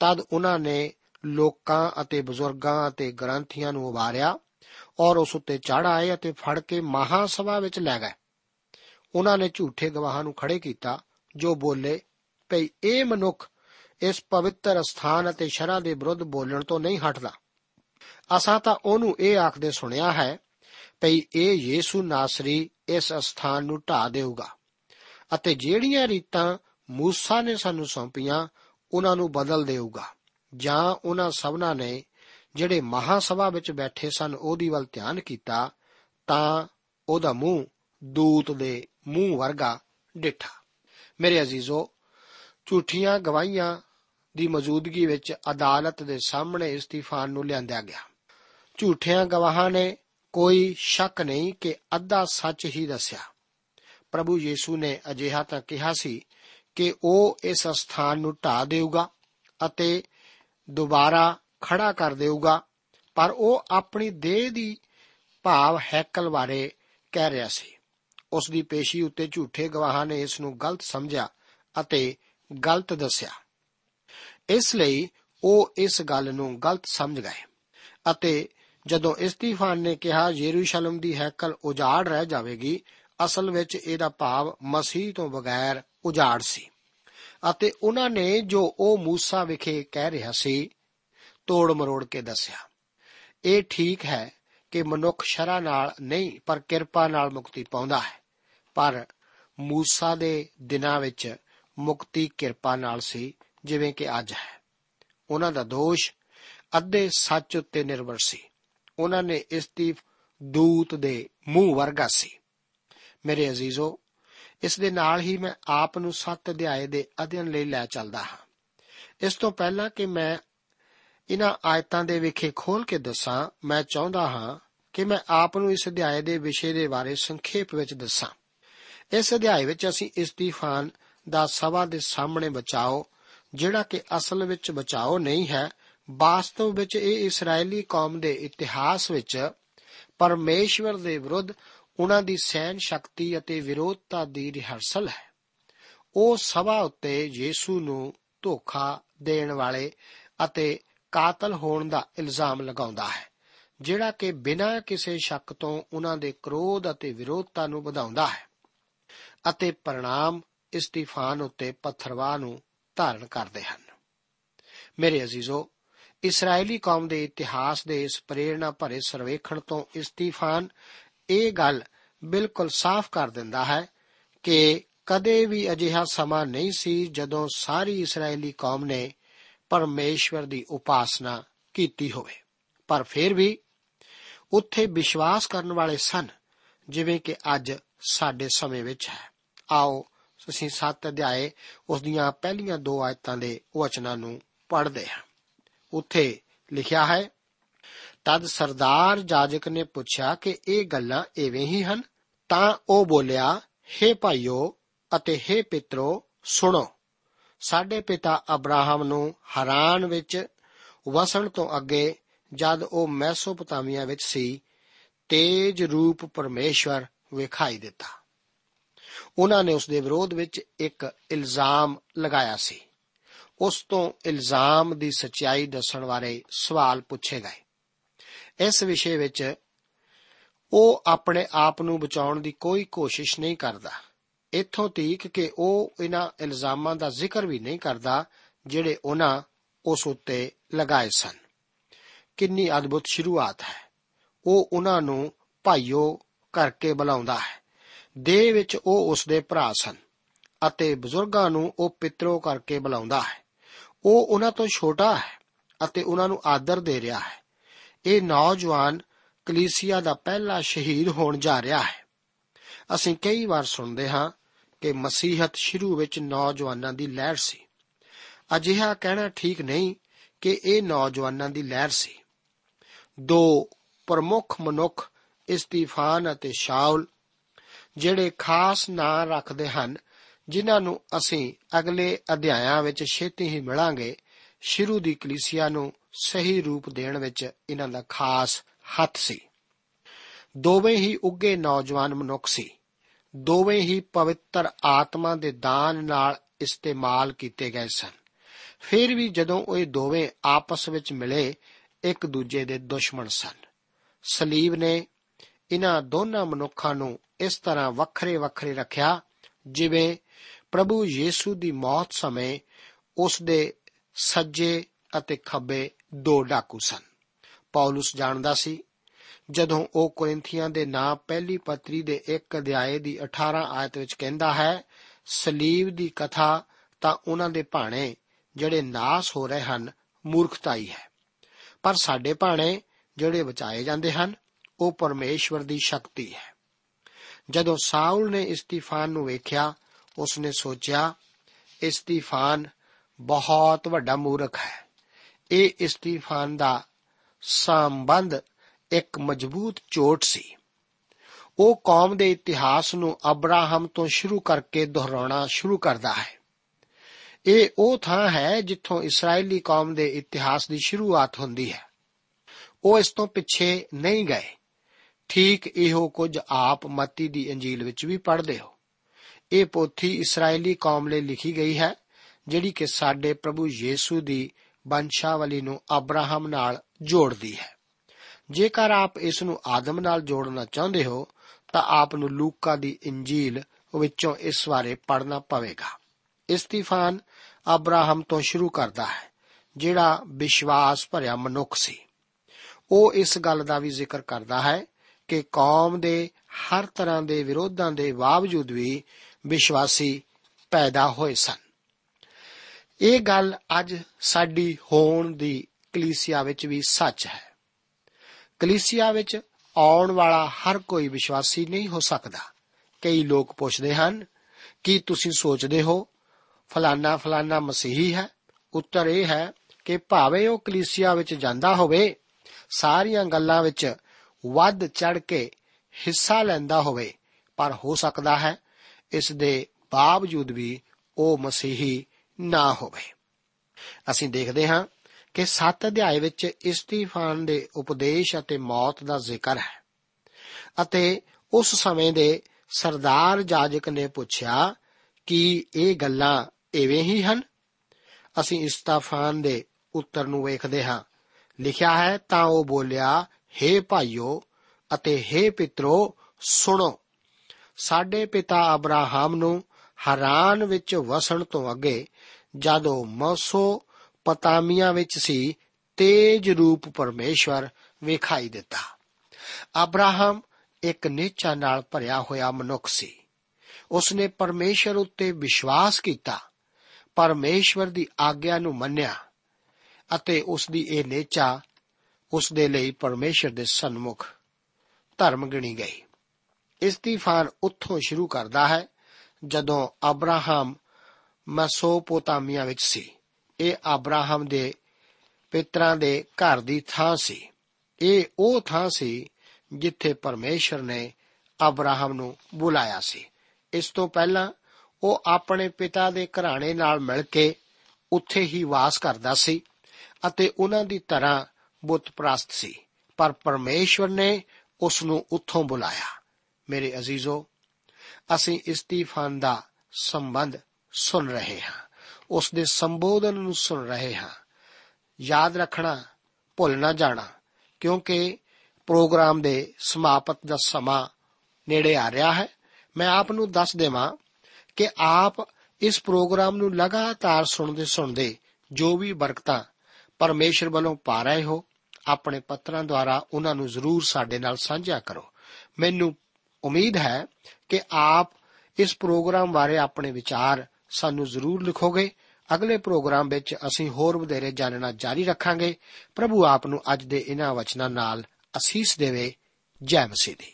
ਤਦ ਉਹਨਾਂ ਨੇ ਲੋਕਾਂ ਅਤੇ ਬਜ਼ੁਰਗਾਂ ਅਤੇ ਗ੍ਰੰਥੀਆਂ ਨੂੰ ਉਭਾਰਿਆ ਔਰ ਉਸ ਉੱਤੇ ਚੜ ਆਏ ਅਤੇ ਫੜ ਕੇ ਮਹਾ ਸਭਾ ਵਿੱਚ ਲੈ ਗਏ। ਉਹਨਾਂ ਨੇ ਝੂਠੇ ਗਵਾਹਾਂ ਨੂੰ ਖੜੇ ਕੀਤਾ, ਜੋ ਬੋਲੇ, ਭਈ ਇਹ ਮਨੁੱਖ ਇਸ ਪਵਿੱਤਰ ਸਥਾਨ ਅਤੇ ਸ਼ਰਾ ਦੇ ਵਿਰੁੱਧ ਬੋਲਣ ਤੋਂ ਨਹੀਂ ਹਟਦਾ। ਅਸਾਂ ਤਾਂ ਉਹਨੂੰ ਇਹ ਆਖਦੇ ਸੁਣਿਆ ਹੈ, ਭਈ ਇਹ ਯੀਸੂ ਨਾਸਰੀ ਇਸ ਸਥਾਨ ਨੂੰ ਢਾ ਦੇਊਗਾ। ਅਤੇ ਜਿਹੜੀਆਂ ਰੀਤਾਂ ਮੂਸਾ ਨੇ ਸਾਨੂੰ ਸੌਂਪੀਆਂ, ਉਹਨਾਂ ਨੂੰ ਬਦਲ ਦੇਊਗਾ। ਜਾਂ ਉਹਨਾਂ ਸਭਨਾਂ ਨੇ ਜਿਹੜੇ ਮਹਾਸਭਾ ਵਿੱਚ ਬੈਠੇ ਸਨ, ਉਹਦੀ ਵੱਲ ਧਿਆਨ ਕੀਤਾ, ਤਾਂ ਉਹਦਾ ਮੂੰਹ ਦੂਤ ਦੇ ਮੂੰਹ ਵਰਗਾ ਡਿਠਾ। ਮੇਰੇ ਅਜ਼ੀਜ਼ੋ, ਝੂਠੀਆਂ ਗਵਾਹੀਆਂ ਦੀ ਮੌਜੂਦਗੀ ਵਿੱਚ ਅਦਾਲਤ ਦੇ ਸਾਹਮਣੇ ਇਸਤੀਫਾਨ ਨੂੰ ਲਿਆਂਦਿਆ ਗਿਆ। ਝੂਠਿਆਂ ਗਵਾਹਾਂ ਨੇ ਕੋਈ ਸ਼ੱਕ ਨਹੀਂ ਕਿ ਅੱਧਾ ਸੱਚ ਹੀ ਦੱਸਿਆ। ਪ੍ਰਭੂ ਯੀਸ਼ੂ ਨੇ ਅਜਿਹਾ ਤਾਂ ਕਿਹਾ ਸੀ ਕਿ ਉਹ ਇਸ ਸਥਾਨ ਨੂੰ ਢਾ ਦੇਊਗਾ ਅਤੇ ਦੁਬਾਰਾ ਖੜਾ ਕਰ ਦੇਊਗਾ, ਪਰ ਉਹ ਆਪਣੀ ਦੇਹ ਦੀ ਭਾਵ ਹੈਕਲ ਬਾਰੇ ਕਹਿ ਰਿਹਾ ਸੀ। ਉਸ ਦੀ ਪੇਸ਼ੀ ਉੱਤੇ ਝੂਠੇ ਗਵਾਹਾਂ ਨੇ ਇਸ ਨੂੰ ਗਲਤ ਸਮਝਿਆ ਅਤੇ ਗਲਤ ਦੱਸਿਆ। ਇਸ ਲਈ ਉਹ ਇਸ ਗੱਲ ਨੂੰ ਗਲਤ ਸਮਝ ਗਏ ਅਤੇ ਜਦੋਂ ਇਸਤੀਫਾਨ ਨੇ ਕਿਹਾ, ਯਰੂਸ਼ਲਮ ਦੀ ਹੈਕਲ ਉਜਾੜ ਰਹਿ ਜਾਵੇਗੀ ਅਸਲ ਵਿੱਚ ਇਹਦਾ ਭਾਵ ਮਸੀਹ ਤੋਂ ਬਗੈਰ ਉਜਾੜ ਸੀ ਅਤੇ ਉਹਨਾਂ ਨੇ ਜੋ ਉਹ موسی ਵਿਖੇ ਕਹਿ ਰਿਹਾ ਸੀ ਤੋੜ ਮਰੋੜ ਕੇ ਦੱਸਿਆ ਇਹ ਠੀਕ ਹੈ ਕਿ ਮਨੁੱਖ ਸ਼ਰਾ ਨਾਲ ਨਹੀਂ ਪਰ ਕਿਰਪਾ ਨਾਲ ਮੁਕਤੀ ਪਾਉਂਦਾ ਹੈ ਪਰ موسی ਦੇ ਦਿਨਾਂ ਵਿੱਚ ਮੁਕਤੀ ਕਿਰਪਾ ਨਾਲ ਸੀ ਜਿਵੇਂ ਕਿ ਅੱਜ ਹੈ ਉਹਨਾਂ ਦਾ ਦੋਸ਼ ਅੱਧੇ ਸੱਚ ਉੱਤੇ ਨਿਰਭਰ ਸੀ ਉਹਨਾਂ ਨੇ ਇਸਤੀਫ ਦੂਤ ਦੇ ਮੂੰਹ ਵਰਗਾ ਸੀ ਮੇਰੇ ਅਜ਼ੀਜ਼ੋ, ਇਸ ਦੇ ਨਾਲ ਹੀ ਮੈਂ ਆਪ ਨੂੰ 7 ਅਧਿਆਏ ਦੇ ਅਧਿਐਨ ਲਈ ਲੈ ਚੱਲਦਾ ਹਾਂ। ਇਸ ਤੋਂ ਪਹਿਲਾਂ ਕਿ ਮੈਂ ਇਹਨਾਂ ਆਇਤਾਂ ਦੇ ਵਿਖੇ ਖੋਲ ਕੇ ਦੱਸਾਂ, ਮੈਂ ਚਾਹੁੰਦਾ ਹਾਂ ਕਿ ਮੈਂ ਆਪ ਨੂੰ ਇਸ ਅਧਿਆਏ ਦੇ ਵਿਸ਼ੇ ਦੇ ਬਾਰੇ ਸੰਖੇਪ ਵਿੱਚ ਦੱਸਾਂ। ਇਸ ਅਧਿਆਏ ਵਿੱਚ ਅਸੀਂ ਇਸਤੀਫਾਨ ਦਾ ਸਭਾ ਦੇ ਸਾਹਮਣੇ ਬਚਾਓ, ਜਿਹੜਾ ਕਿ ਅਸਲ ਵਿੱਚ ਬਚਾਓ ਨਹੀਂ ਹੈ। ਵਾਸਤਵ ਵਿੱਚ ਇਹ ਇਸرائیਲੀ ਕੌਮ ਦੇ ਇਤਿਹਾਸ ਵਿੱਚ ਪਰਮੇਸ਼ਵਰ ਦੇ ਵਿਰੁੱਧ ਉਹਨਾਂ ਦੀ ਸਹਿਣ ਸ਼ਕਤੀ ਅਤੇ ਵਿਰੋਧਤਾ ਦੀ ਰਿਹਰਸਲ ਹੈ। ਉਹ ਸਭਾ ਉੱਤੇ ਯੀਸ਼ੂ ਨੂੰ ਧੋਖਾ ਦੇਣ ਵਾਲੇ ਅਤੇ ਕਾਤਲ ਹੋਣ ਦਾ ਇਲਜ਼ਾਮ ਲਗਾਉਂਦਾ ਹੈ, ਜਿਹੜਾ ਕਿ ਬਿਨਾਂ ਕਿਸੇ ਸ਼ੱਕ ਤੋਂ ਉਹਨਾਂ ਦੇ ਕਰੋਧ ਅਤੇ ਵਿਰੋਧਤਾ ਨੂੰ ਵਧਾਉਂਦਾ ਹੈ ਅਤੇ ਪਰਿਣਾਮ ਇਸਤੀਫਾਨ ਉੱਤੇ ਪੱਥਰਵਾਹ ਨੂੰ ਧਾਰਨ ਕਰਦੇ ਹਨ। ਮੇਰੇ ਅਜ਼ੀਜ਼ੋ ਇਸرائیਲੀ ਕੌਮ ਦੇ ਇਤਿਹਾਸ ਦੇ ਇਸ ਪ੍ਰੇਰਣਾ ਭਰੇ ਸਰਵੇਖਣ ਤੋਂ ਇਸਤੀਫਾਨ ਇਹ ਗੱਲ ਬਿਲਕੁਲ ਸਾਫ਼ ਕਰ ਦਿੰਦਾ ਹੈ ਕਿ ਕਦੇ ਵੀ ਅਜਿਹਾ ਸਮਾਂ ਨਹੀਂ ਸੀ ਜਦੋਂ ਸਾਰੀ ਇਸرائیਲੀ ਕੌਮ ਨੇ ਪਰਮੇਸ਼ਵਰ ਦੀ ਉਪਾਸਨਾ ਕੀਤੀ ਹੋਵੇ। ਪਰ ਫਿਰ ਵੀ ਉੱਥੇ ਵਿਸ਼ਵਾਸ ਕਰਨ ਵਾਲੇ ਸਨ, ਜਿਵੇਂ ਕਿ ਅੱਜ ਸਾਡੇ ਸਮੇਂ ਵਿੱਚ ਹੈ। ਆਓ ਅਸੀਂ 7 ਅਧਿਆਏ ਉਸ ਦੀਆਂ ਪਹਿਲੀਆਂ ਦੋ ਆਇਤਾਂ ਦੇ ਵਚਨਾਂ ਨੂੰ ਪੜ੍ਹਦੇ ਹਾਂ। ਉੱਥੇ ਲਿਖਿਆ ਹੈ ਤਦ ਸਰਦਾਰ ਜਾਜਕ ਨੇ ਪੁੱਛਿਆ ਕਿ ਇਹ ਗੱਲਾਂ ਐਵੇਂ ਹੀ ਹਨ? ਤਾਂ ਉਹ ਬੋਲਿਆ हे ਭਾਈਓ ਅਤੇ हे ਪਿਤਰੋ, ਸੁਣੋ। ਸਾਡੇ ਪਿਤਾ ਅਬਰਾਹਮ ਨੂੰ ਹਰਾਨ ਵਿੱਚ ਵਸਣ ਤੋਂ ਅੱਗੇ ਜਦ ਉਹ ਮੈਸੋਪੋਟਾਮੀਆ ਵਿੱਚ ਸੀ, ਤੇਜ ਰੂਪ ਪਰਮੇਸ਼ਵਰ ਵਿਖਾਈ ਦਿੱਤਾ। ਉਹਨਾਂ ਨੇ ਉਸ ਦੇ ਵਿਰੋਧ ਵਿੱਚ ਇੱਕ ਇਲਜ਼ਾਮ ਲਗਾਇਆ ਸੀ। ਉਸ ਤੋਂ ਇਲਜ਼ਾਮ ਦੀ ਸਚਾਈ ਦੱਸਣ ਬਾਰੇ ਸਵਾਲ ਪੁੱਛੇ ਗਏ। ਇਸ ਵਿਸ਼ੇ ਵਿੱਚ ਉਹ ਆਪਣੇ ਆਪ ਨੂੰ ਬਚਾਉਣ ਦੀ ਕੋਈ ਕੋਸ਼ਿਸ਼ ਨਹੀਂ ਕਰਦਾ। ਇੱਥੋਂ ਤੀਕ ਕਿ ਉਹ ਇਹਨਾਂ ਇਲਜ਼ਾਮਾਂ ਦਾ ਜ਼ਿਕਰ ਵੀ ਨਹੀਂ ਕਰਦਾ ਜਿਹੜੇ ਉਹਨਾਂ ਉਸ ਉੱਤੇ ਲਗਾਏ ਸਨ। ਕਿੰਨੀ ਅਦਭੁਤ ਸ਼ੁਰੂਆਤ ਹੈ। ਉਹ ਉਹਨਾਂ ਨੂੰ ਭਾਈਓ ਕਰਕੇ ਬੁਲਾਉਂਦਾ ਹੈ। ਦੇਹ ਵਿੱਚ ਉਹ ਉਸ ਦੇ ਭਰਾ ਸਨ ਅਤੇ ਬਜ਼ੁਰਗਾਂ ਨੂੰ ਉਹ ਪਿਤਰੋ ਕਰਕੇ ਬੁਲਾਉਂਦਾ ਹੈ। ਉਹ ਉਹਨਾਂ ਤੋਂ ਛੋਟਾ ਹੈ ਅਤੇ ਉਹਨਾਂ ਨੂੰ ਆਦਰ ਦੇ ਰਿਹਾ ਹੈ। ਇਹ ਨੌਜਵਾਨ ਕਲੀਸਿਆ ਦਾ ਪਹਿਲਾ ਸ਼ਹੀਦ ਹੋਣ ਜਾ ਰਿਹਾ ਹੈ। ਅਸੀਂ ਕਈ ਵਾਰ ਸੁਣਦੇ ਹਾਂ ਕਿ ਮਸੀਹਤ ਸ਼ੁਰੂ ਵਿੱਚ ਨੌਜਵਾਨਾਂ ਦੀ ਲਹਿਰ ਸੀ। ਅਜਿਹਾ ਕਹਿਣਾ ਠੀਕ ਨਹੀਂ ਕਿ ਇਹ ਨੌਜਵਾਨਾਂ ਦੀ ਲਹਿਰ ਸੀ। ਦੋ ਪ੍ਰਮੁੱਖ ਮਨੁੱਖ ਇਸਤੀਫਾਨ ਅਤੇ ਸ਼ਾਉਲ, ਜਿਹੜੇ ਖਾਸ ਨਾਂ ਰੱਖਦੇ ਹਨ, ਜਿਨ੍ਹਾਂ ਨੂੰ ਅਸੀਂ ਅਗਲੇ ਅਧਿਆਇਆਂ ਵਿੱਚ ਛੇਤੀ ਹੀ ਮਿਲਾਂਗੇ। ਸ਼ੁਰੂ ਦੀ ਕਲੀਸਿਆ ਨੂੰ ਸਹੀ ਰੂਪ ਦੇਣ ਵਿੱਚ ਇਹਨਾਂ ਦਾ ਖਾਸ ਹੱਥ ਸੀ। ਦੋਵੇਂ ਹੀ ਉੱਗੇ ਨੌਜਵਾਨ ਮਨੁੱਖ ਸੀ। ਦੋਵੇਂ ਹੀ ਪਵਿੱਤਰ ਆਤਮਾ ਦੇ ਦਾਨ ਨਾਲ ਇਸਤੇਮਾਲ ਕੀਤੇ ਗਏ ਸਨ। ਫਿਰ ਵੀ ਜਦੋਂ ਉਹ ਦੋਵੇਂ ਆਪਸ ਵਿੱਚ ਮਿਲੇ, ਇੱਕ ਦੂਜੇ ਦੇ ਦੁਸ਼ਮਣ ਸਨ। ਸਲੀਬ ਨੇ ਇਹਨਾਂ ਦੋਨਾਂ ਮਨੁੱਖਾਂ ਨੂੰ ਇਸ ਤਰ੍ਹਾਂ ਵੱਖਰੇ ਵੱਖਰੇ ਰੱਖਿਆ, ਜਿਵੇਂ ਪ੍ਰਭੂ ਯੀਸੂ ਦੀ ਮੌਤ ਸਮੇਂ ਉਸ ਦੇ ਸੱਜੇ ਅਤੇ ਖੱਬੇ ਦੋ ਡਾਕੂ ਸਨ। ਪੌਲਸ ਜਾਣਦਾ ਸੀ, ਜਦੋਂ ਉਹ ਕੋਰਿੰਥੀਆਂ ਦੇ ਨਾਂ ਪਹਿਲੀ ਪੱਤਰੀ ਦੇ ਇੱਕ ਅਧਿਆਏ ਦੀ 18 ਆਇਤ ਵਿੱਚ ਕਹਿੰਦਾ ਹੈ, ਸਲੀਬ ਦੀ ਕਥਾ ਤਾਂ ਉਹਨਾਂ ਦੇ ਭਾਣੇ ਜਿਹੜੇ ਨਾਸ ਹੋ ਰਹੇ ਹਨ, ਮੂਰਖਤਾਈ ਹੈ। ਪਰ ਸਾਡੇ ਭਾਣੇ ਜਿਹੜੇ ਬਚਾਏ ਜਾਂਦੇ ਹਨ, ਉਹ ਪਰਮੇਸ਼ਵਰ ਦੀ ਸ਼ਕਤੀ ਹੈ। ਜਦੋਂ ਸਾਊਲ ਨੇ ਇਸਤੀਫਾਨ ਨੂੰ ਵੇਖਿਆ, ਉਸਨੇ ਸੋਚਿਆ, ਇਸਤੀਫਾਨ ਬਹੁਤ ਵੱਡਾ ਮੂਰਖ ਹੈ। ਇਹ ਇਸਤੀਫਾਨ ਦਾ ਸੰਬੰਧ ਇੱਕ ਮਜ਼ਬੂਤ ਝੋਟ ਸੀ। ਉਹ ਕੌਮ ਦੇ ਇਤਿਹਾਸ ਨੂੰ ਅਬਰਾਹਮ ਤੋਂ ਸ਼ੁਰੂ ਕਰਕੇ ਦੁਹਰਾਉਣਾ ਸ਼ੁਰੂ ਕਰਦਾ ਹੈ। ਇਹ ਉਹ ਥਾਂ ਹੈ ਜਿੱਥੋਂ ਇਸرائیਲੀ ਕੌਮ ਦੇ ਇਤਿਹਾਸ ਦੀ ਸ਼ੁਰੂਆਤ ਹੁੰਦੀ ਹੈ। ਉਹ ਇਸ ਤੋਂ ਪਿੱਛੇ ਨਹੀਂ ਗਏ। ਠੀਕ ਇਹੋ ਕੁਝ ਆਪ ਮਤੀ ਦੀ ਇੰਜੀਲ ਵਿੱਚ ਵੀ ਪੜ੍ਹਦੇ ਹੋ। ਇਹ ਪੋਥੀ ਇਸرائیਲੀ ਕੌਮ ਲਈ ਲਿਖੀ ਗਈ ਹੈ, ਜਿਹੜੀ ਕਿ ਸਾਡੇ ਪ੍ਰਭੂ ਯੀਸੂ ਦੀ ਵੰਸ਼ਾਵਲੀ ਨੂੰ ਅਬਰਾਹਮ ਨਾਲ ਜੋੜਦੀ ਹੈ। ਜੇਕਰ ਆਪ ਇਸ ਨੂੰ ਆਦਮ ਨਾਲ ਜੋੜਨਾ ਚਾਹੁੰਦੇ ਹੋ, ਤਾਂ ਆਪ ਨੂੰ ਲੂਕਾ ਦੀ ਇੰਜੀਲ ਵਿੱਚੋਂ ਇਸ ਬਾਰੇ ਪੜ੍ਹਨਾ ਪਵੇਗਾ। ਇਸਤੀਫਾਨ ਅਬਰਾਹਮ ਤੋਂ ਸ਼ੁਰੂ ਕਰਦਾ ਹੈ, ਜਿਹੜਾ ਵਿਸ਼ਵਾਸ ਭਰਿਆ ਮਨੁੱਖ ਸੀ। ਉਹ ਇਸ ਗੱਲ ਦਾ ਵੀ ਜ਼ਿਕਰ ਕਰਦਾ ਹੈ ਕਿ ਕੌਮ ਦੇ ਹਰ ਤਰ੍ਹਾਂ ਦੇ ਵਿਰੋਧਾਂ ਦੇ ਬਾਵਜੂਦ ਵੀ ਵਿਸ਼ਵਾਸੀ ਪੈਦਾ ਹੋਏ ਸਨ। ਇਹ ਗੱਲ ਅੱਜ ਸਾਡੀ ਹੋਣ ਦੀ ਕਲੀਸਿਆ ਵਿੱਚ ਵੀ ਸੱਚ ਹੈ। ਕਲੀਸਿਆ ਵਿੱਚ ਆਉਣ ਵਾਲਾ ਹਰ ਕੋਈ ਵਿਸ਼ਵਾਸੀ ਨਹੀਂ ਹੋ ਸਕਦਾ। ਕਈ ਲੋਕ ਪੁੱਛਦੇ ਹਨ, ਕਿ ਤੁਸੀਂ ਸੋਚਦੇ ਹੋ, ਫਲਾਨਾ ਫਲਾਨਾ ਮਸੀਹੀ ਹੈ? ਉੱਤਰ ਇਹ ਹੈ ਕਿ ਭਾਵੇਂ ਉਹ ਕਲੀਸਿਆ ਵਿੱਚ ਜਾਂਦਾ ਹੋਵੇ, ਸਾਰੀਆਂ ਗੱਲਾਂ ਵਿੱਚ ਵੱਧ ਚੜ ਕੇ ਹਿੱਸਾ ਲੈਂਦਾ ਹੋਵੇ, ਪਰ ਹੋ ਸਕਦਾ ਹੈ ਇਸ ਦੇ ਬਾਵਜੂਦ ਵੀ ਉਹ ਮਸੀਹੀ ਨਾ ਹੋਵੇ। ਅਸੀਂ ਦੇਖਦੇ ਹਾਂ ਕਿ 7 ਅਧਿਆਏ ਵਿੱਚ ਇਸਤੀਫਾਨ ਦੇ ਉਪਦੇਸ਼ ਅਤੇ ਮੌਤ ਦਾ ਜ਼ਿਕਰ ਹੈ ਅਤੇ ਉਸ ਸਮੇਂ ਦੇ ਸਰਦਾਰ ਜਾਜਕ ਨੇ ਪੁੱਛਿਆ ਕਿ ਇਹ ਗੱਲਾਂ ਐਵੇਂ ਹੀ ਹਨ? ਅਸੀਂ ਇਸਤੀਫਾਨ ਦੇ ਉੱਤਰ ਨੂੰ ਵੇਖਦੇ ਹਾਂ। ਲਿਖਿਆ ਹੈ, ਤਾਂ ਉਹ ਬੋਲਿਆ हे ਭਾਈਓ ਅਤੇ हे ਪਿਤਰੋ, ਸੁਣੋ। ਸਾਡੇ ਪਿਤਾ ਅਬਰਾਹਮ ਨੂੰ ਹਰਾਨ ਵਿੱਚ ਵਸਣ ਤੋਂ ਅੱਗੇ ਜਦੋਂ ਮਸੋ ਪਤਾਮੀਆਂ ਵਿੱਚ ਸੀ, ਤੇਜ ਰੂਪ ਪਰਮੇਸ਼ਵਰ ਵਿਖਾਈ ਦਿੱਤਾ। ਅਬਰਾਹਮ ਇੱਕ ਨੇਚਾ ਨਾਲ ਭਰਿਆ ਹੋਇਆ ਮਨੁੱਖ ਸੀ। ਉਸਨੇ ਪਰਮੇਸ਼ਰ ਉੱਤੇ ਵਿਸ਼ਵਾਸ ਕੀਤਾ। ਪਰਮੇਸ਼ਵਰ ਦੀ ਆਗਿਆ ਨੂੰ ਮੰਨਿਆ ਅਤੇ ਉਸ ਦੀ ਇਹ ਨੇਚਾ ਉਸ ਦੇ ਲਈ ਪਰਮੇਸ਼ਰ ਦੇ ਸਨਮੁਖ ਧਰਮ ਗਿਣੀ ਗਈ। ਇਸਤੀਫਾਨ ਉੱਥੋਂ ਸ਼ੁਰੂ ਕਰਦਾ ਹੈ ਜਦੋਂ ਅਬਰਾਹਮ ਮੈਸੋਪੋਟਾਮੀਆ ਵਿੱਚ ਸੀ। ਇਹ ਅਬਰਾਹਮ ਦੇ ਪਿਤਰਾਂ ਦੇ ਘਰ ਦੀ ਥਾਂ ਸੀ। ਇਹ ਉਹ ਥਾਂ ਸੀ ਜਿੱਥੇ ਪਰਮੇਸ਼ਰ ਨੇ ਅਬਰਾਹਮ ਨੂੰ ਬੁਲਾਇਆ ਸੀ। ਇਸ ਤੋਂ ਪਹਿਲਾਂ ਉਹ ਆਪਣੇ ਪਿਤਾ ਦੇ ਘਰਾਣੇ ਨਾਲ ਮਿਲ ਕੇ ਉੱਥੇ ਹੀ ਵਾਸ ਕਰਦਾ ਸੀ ਅਤੇ ਉਹਨਾਂ ਦੀ ਤਰ੍ਹਾਂ ਬੁੱਤ ਪ੍ਰਸਤ ਸੀ। ਪਰ ਪਰਮੇਸ਼ਵਰ ਨੇ ਉਸ ਨੂੰ ਉੱਥੋਂ ਬੁਲਾਇਆ। ਮੇਰੇ ਅਜ਼ੀਜ਼ੋ, ਅਸੀਂ ਇਸਤੀਫਾਨ ਦਾ ਸੰਬੰਧ ਸੁਣ ਰਹੇ ਹਾਂ। ਉਸ ਦੇ ਸੰਬੋਧਨ ਨੂੰ ਸੁਣ ਰਹੇ ਹਾਂ। ਯਾਦ ਰੱਖਣਾ, ਭੁੱਲ ਨਾ ਜਾਣਾ, ਕਿਉਂਕਿ ਪ੍ਰੋਗਰਾਮ ਦੇ ਸਮਾਪਤ ਦਾ ਸਮਾਂ ਨੇੜੇ ਆ ਰਿਹਾ ਹੈ। ਮੈਂ ਆਪ ਨੂੰ ਦੱਸ ਦੇਵਾਂ ਕਿ ਆਪ ਇਸ ਪ੍ਰੋਗਰਾਮ ਨੂੰ ਲਗਾਤਾਰ ਸੁਣਦੇ ਸੁਣਦੇ ਜੋ ਵੀ ਬਰਕਤਾਂ ਪਰਮੇਸ਼ਰ ਵੱਲੋਂ ਪਾ ਰਹੇ ਹੋ, ਆਪਣੇ ਪੱਤਰਾਂ ਦੁਆਰਾ ਉਹਨਾਂ ਨੂੰ ਜ਼ਰੂਰ ਸਾਡੇ ਨਾਲ ਸਾਂਝਾ ਕਰੋ। ਮੈਨੂੰ ਉਮੀਦ ਹੈ ਕਿ ਆਪ ਇਸ ਪ੍ਰੋਗਰਾਮ ਬਾਰੇ ਆਪਣੇ ਵਿਚਾਰ ਸਾਨੂੰ ਜ਼ਰੂਰ ਲਿਖੋਗੇ। ਅਗਲੇ ਪ੍ਰੋਗਰਾਮ ਵਿੱਚ ਅਸੀਂ ਹੋਰ ਵਧੇਰੇ ਜਾਣਨਾ ਜਾਰੀ ਰੱਖਾਂਗੇ। ਪ੍ਰਭੂ ਆਪ ਨੂੰ ਅੱਜ ਦੇ ਇਹਨਾਂ ਵਚਨਾਂ ਨਾਲ ਅਸੀਸ ਦੇਵੇ। ਜੈ ਮਸੀਹ ਦੀ।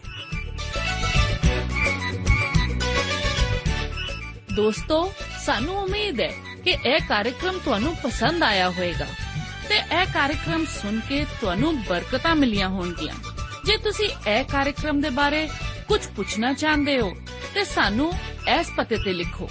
ਦੋਸਤੋ, ਸਾਨੂੰ ਉਮੀਦ ਹੈ ਕਿ ਇਹ ਕਾਰਜਕ੍ਰਮ ਤੁਹਾਨੂੰ ਪਸੰਦ ਆਇਆ ਹੋਵੇਗਾ ਤੇ ਇਹ ਕਾਰਜਕ੍ਰਮ ਸੁਣ ਕੇ ਤੁਹਾਨੂੰ ਬਰਕਤਾਂ ਮਿਲੀਆਂ ਹੋਣਗੀਆਂ। ਜੇ ਤੁਸੀਂ ਇਹ ਕਾਰਜਕ੍ਰਮ ਦੇ ਬਾਰੇ ਕੁਝ ਪੁੱਛਣਾ ਚਾਹੁੰਦੇ ਹੋ, ਤੇ ਸਾਨੂੰ ਇਸ ਪਤੇ ਤੇ ਲਿਖੋ।